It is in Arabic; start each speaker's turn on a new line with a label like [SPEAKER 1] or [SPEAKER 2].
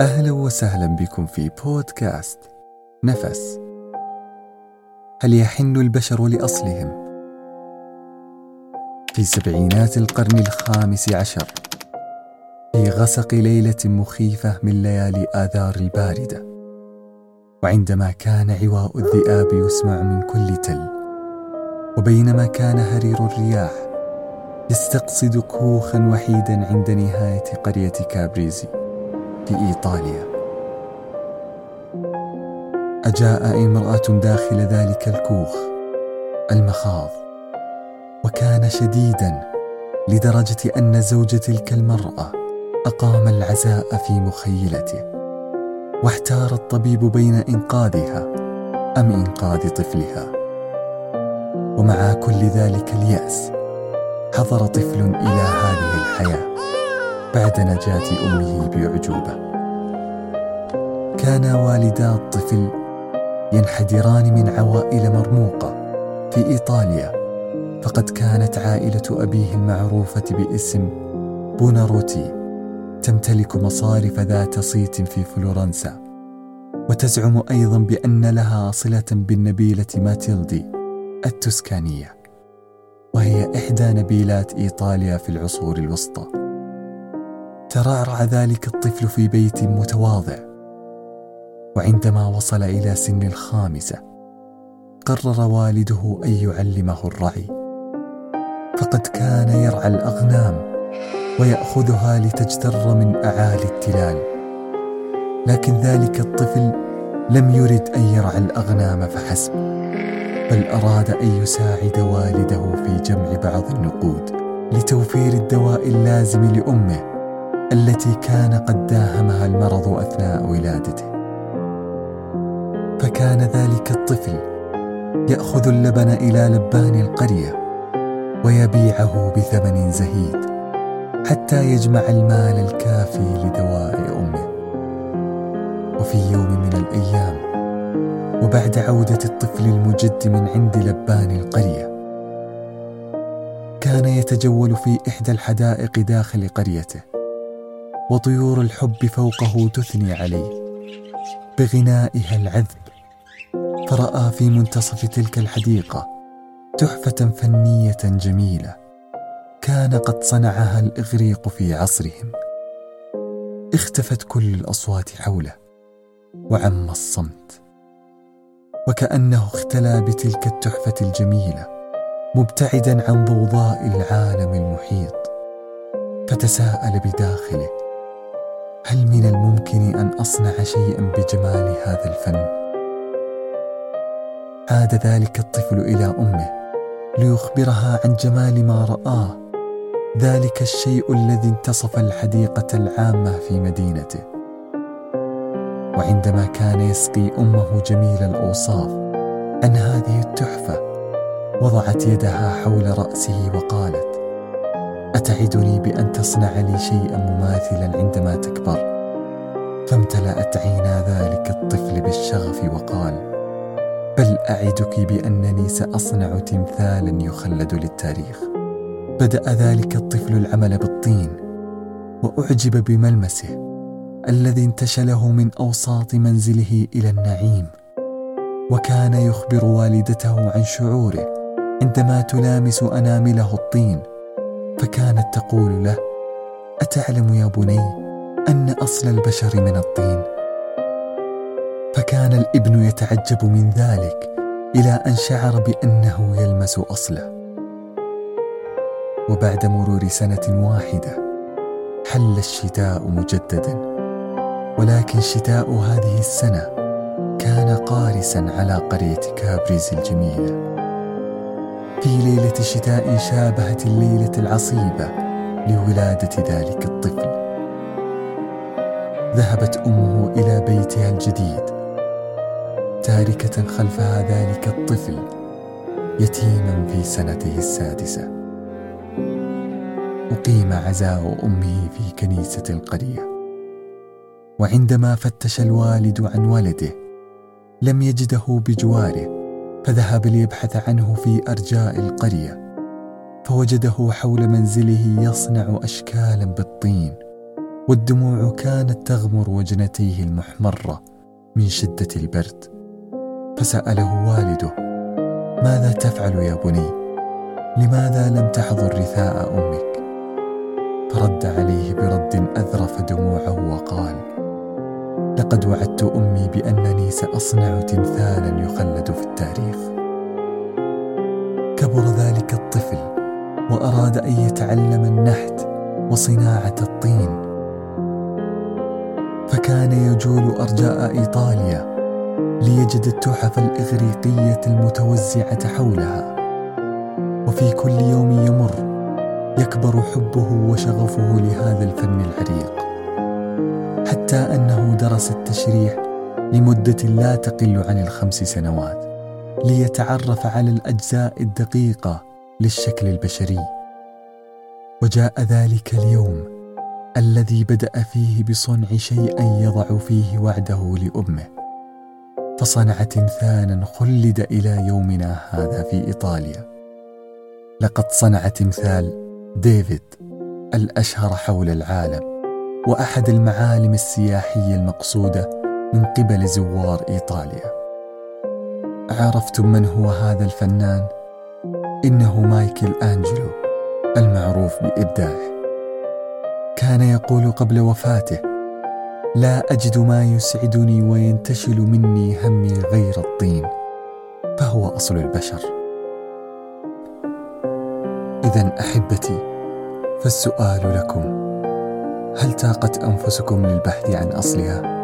[SPEAKER 1] أهلا وسهلا بكم في بودكاست نفس هل يحن البشر لأصلهم؟ في سبعينات القرن الخامس عشر في غسق ليلة مخيفة من ليالي آذار الباردة وعندما كان عواء الذئاب يسمع من كل تل وبينما كان هرير الرياح يستقصد كوخا وحيدا عند نهاية قرية كابريزي في إيطاليا أجاء امرأة داخل ذلك الكوخ المخاض وكان شديدا لدرجة أن زوج تلك المرأة أقام العزاء في مخيلته واحتار الطبيب بين إنقاذها أم إنقاذ طفلها. ومع كل ذلك اليأس حضر طفل إلى هذه الحياة. بعد نجاة أمه بأعجوبة كان والدا الطفل ينحدران من عوائل مرموقة في إيطاليا فقد كانت عائلة أبيه المعروفة باسم بوناروتي تمتلك مصارف ذات صيت في فلورنسا. وتزعم أيضا بأن لها صلة بالنبيلة ماتيلدي التسكانية. وهي إحدى نبيلات إيطاليا في العصور الوسطى. ترعرع ذلك الطفل في بيت متواضع وعندما وصل إلى سن الخامسة قرر والده أن يعلمه الرعي. فقد كان يرعى الأغنام ويأخذها لتجتر من أعالي التلال. لكن ذلك الطفل لم يرد أن يرعى الأغنام فحسب بل أراد أن يساعد والده في جمع بعض النقود لتوفير الدواء اللازم لأمه. التي كان قد داهمها المرض أثناء ولادته. فكان ذلك الطفل يأخذ اللبن إلى لبان القرية ويبيعه بثمن زهيد حتى يجمع المال الكافي لدواء أمه. وفي يوم من الأيام وبعد عودة الطفل المجد من عند لبان القرية كان يتجول في إحدى الحدائق داخل قريته. وطيور الحب فوقه تثني عليه. بغنائها العذب. فرأى في منتصف تلك الحديقة تحفة فنية جميلة كان قد صنعها الإغريق في عصرهم. اختفت كل الأصوات حوله وعم الصمت. وكأنه اختلى بتلك التحفة الجميلة مبتعدا عن ضوضاء العالم المحيط. فتساءل بداخله هل من الممكن أن أصنع شيئا بجمال هذا الفن؟ عاد ذلك الطفل إلى أمه ليخبرها عن جمال ما رآه. ذلك الشيء الذي انتصف الحديقة العامة في مدينته. وعندما كان يسقي أمه جميل الأوصاف عن هذه التحفة وضعت يدها حول رأسه وقالت أتعدني بأن تصنع لي شيئا مماثلا عندما تكبر؟ فامتلات عينا ذلك الطفل بالشغف وقال بل أعدك بأنني سأصنع تمثالا يخلد للتاريخ. بدأ ذلك الطفل العمل بالطين وأعجب بملمسه الذي انتشله من أوساط منزله إلى النعيم. وكان يخبر والدته عن شعوره عندما تلامس أنامله الطين. فكانت تقول له أتعلم يا بني أن أصل البشر من الطين. فكان الإبن يتعجب من ذلك إلى أن شعر بأنه يلمس أصله. وبعد مرور سنة واحدة حل الشتاء مجددا ولكن شتاء هذه السنة كان قارسا على قرية كابريز الجميلة. في ليلة شتاء شابهت الليلة العصيبة لولادة ذلك الطفل. ذهبت أمه إلى بيتها الجديد تاركة خلفها ذلك الطفل يتيما في سنته السادسة. أقيم عزاء أمه في كنيسة القرية. وعندما فتش الوالد عن ولده لم يجده بجواره فذهب ليبحث عنه في أرجاء القرية فوجده حول منزله يصنع أشكالا بالطين والدموع كانت تغمر وجنتيه المحمرة من شدة البرد. فسأله والده ماذا تفعل يا بني؟ لماذا لم تحضر رثاء أمك؟ فرد عليه برد أذرف دموعه وقال لقد وعدت أمي بأنني سأصنع تمثالا يخلد في التاريخ. كبر ذلك الطفل وأراد أن يتعلم النحت وصناعة الطين. فكان يجول أرجاء إيطاليا ليجد التحف الإغريقية المتوزعة حولها. وفي كل يوم يمر يكبر حبه وشغفه لهذا الفن العريق. حتى أنه درس التشريح لمدة لا تقل عن الخمس سنوات ليتعرف على الأجزاء الدقيقة للشكل البشري. وجاء ذلك اليوم الذي بدأ فيه بصنع شيئا يضع فيه وعده لأمه. فصنع تمثالا خلد إلى يومنا هذا في إيطاليا. لقد صنع تمثال ديفيد الأشهر حول العالم. وأحد المعالم السياحية المقصودة من قبل زوار إيطاليا. عرفتم من هو هذا الفنان؟ إنه مايكل أنجلو المعروف بإبداعه. كان يقول قبل وفاته لا أجد ما يسعدني وينتشل مني همي غير الطين. فهو أصل البشر. اذا أحبتي فالسؤال لكم. هل تاقت أنفسكم للبحث عن أصلها؟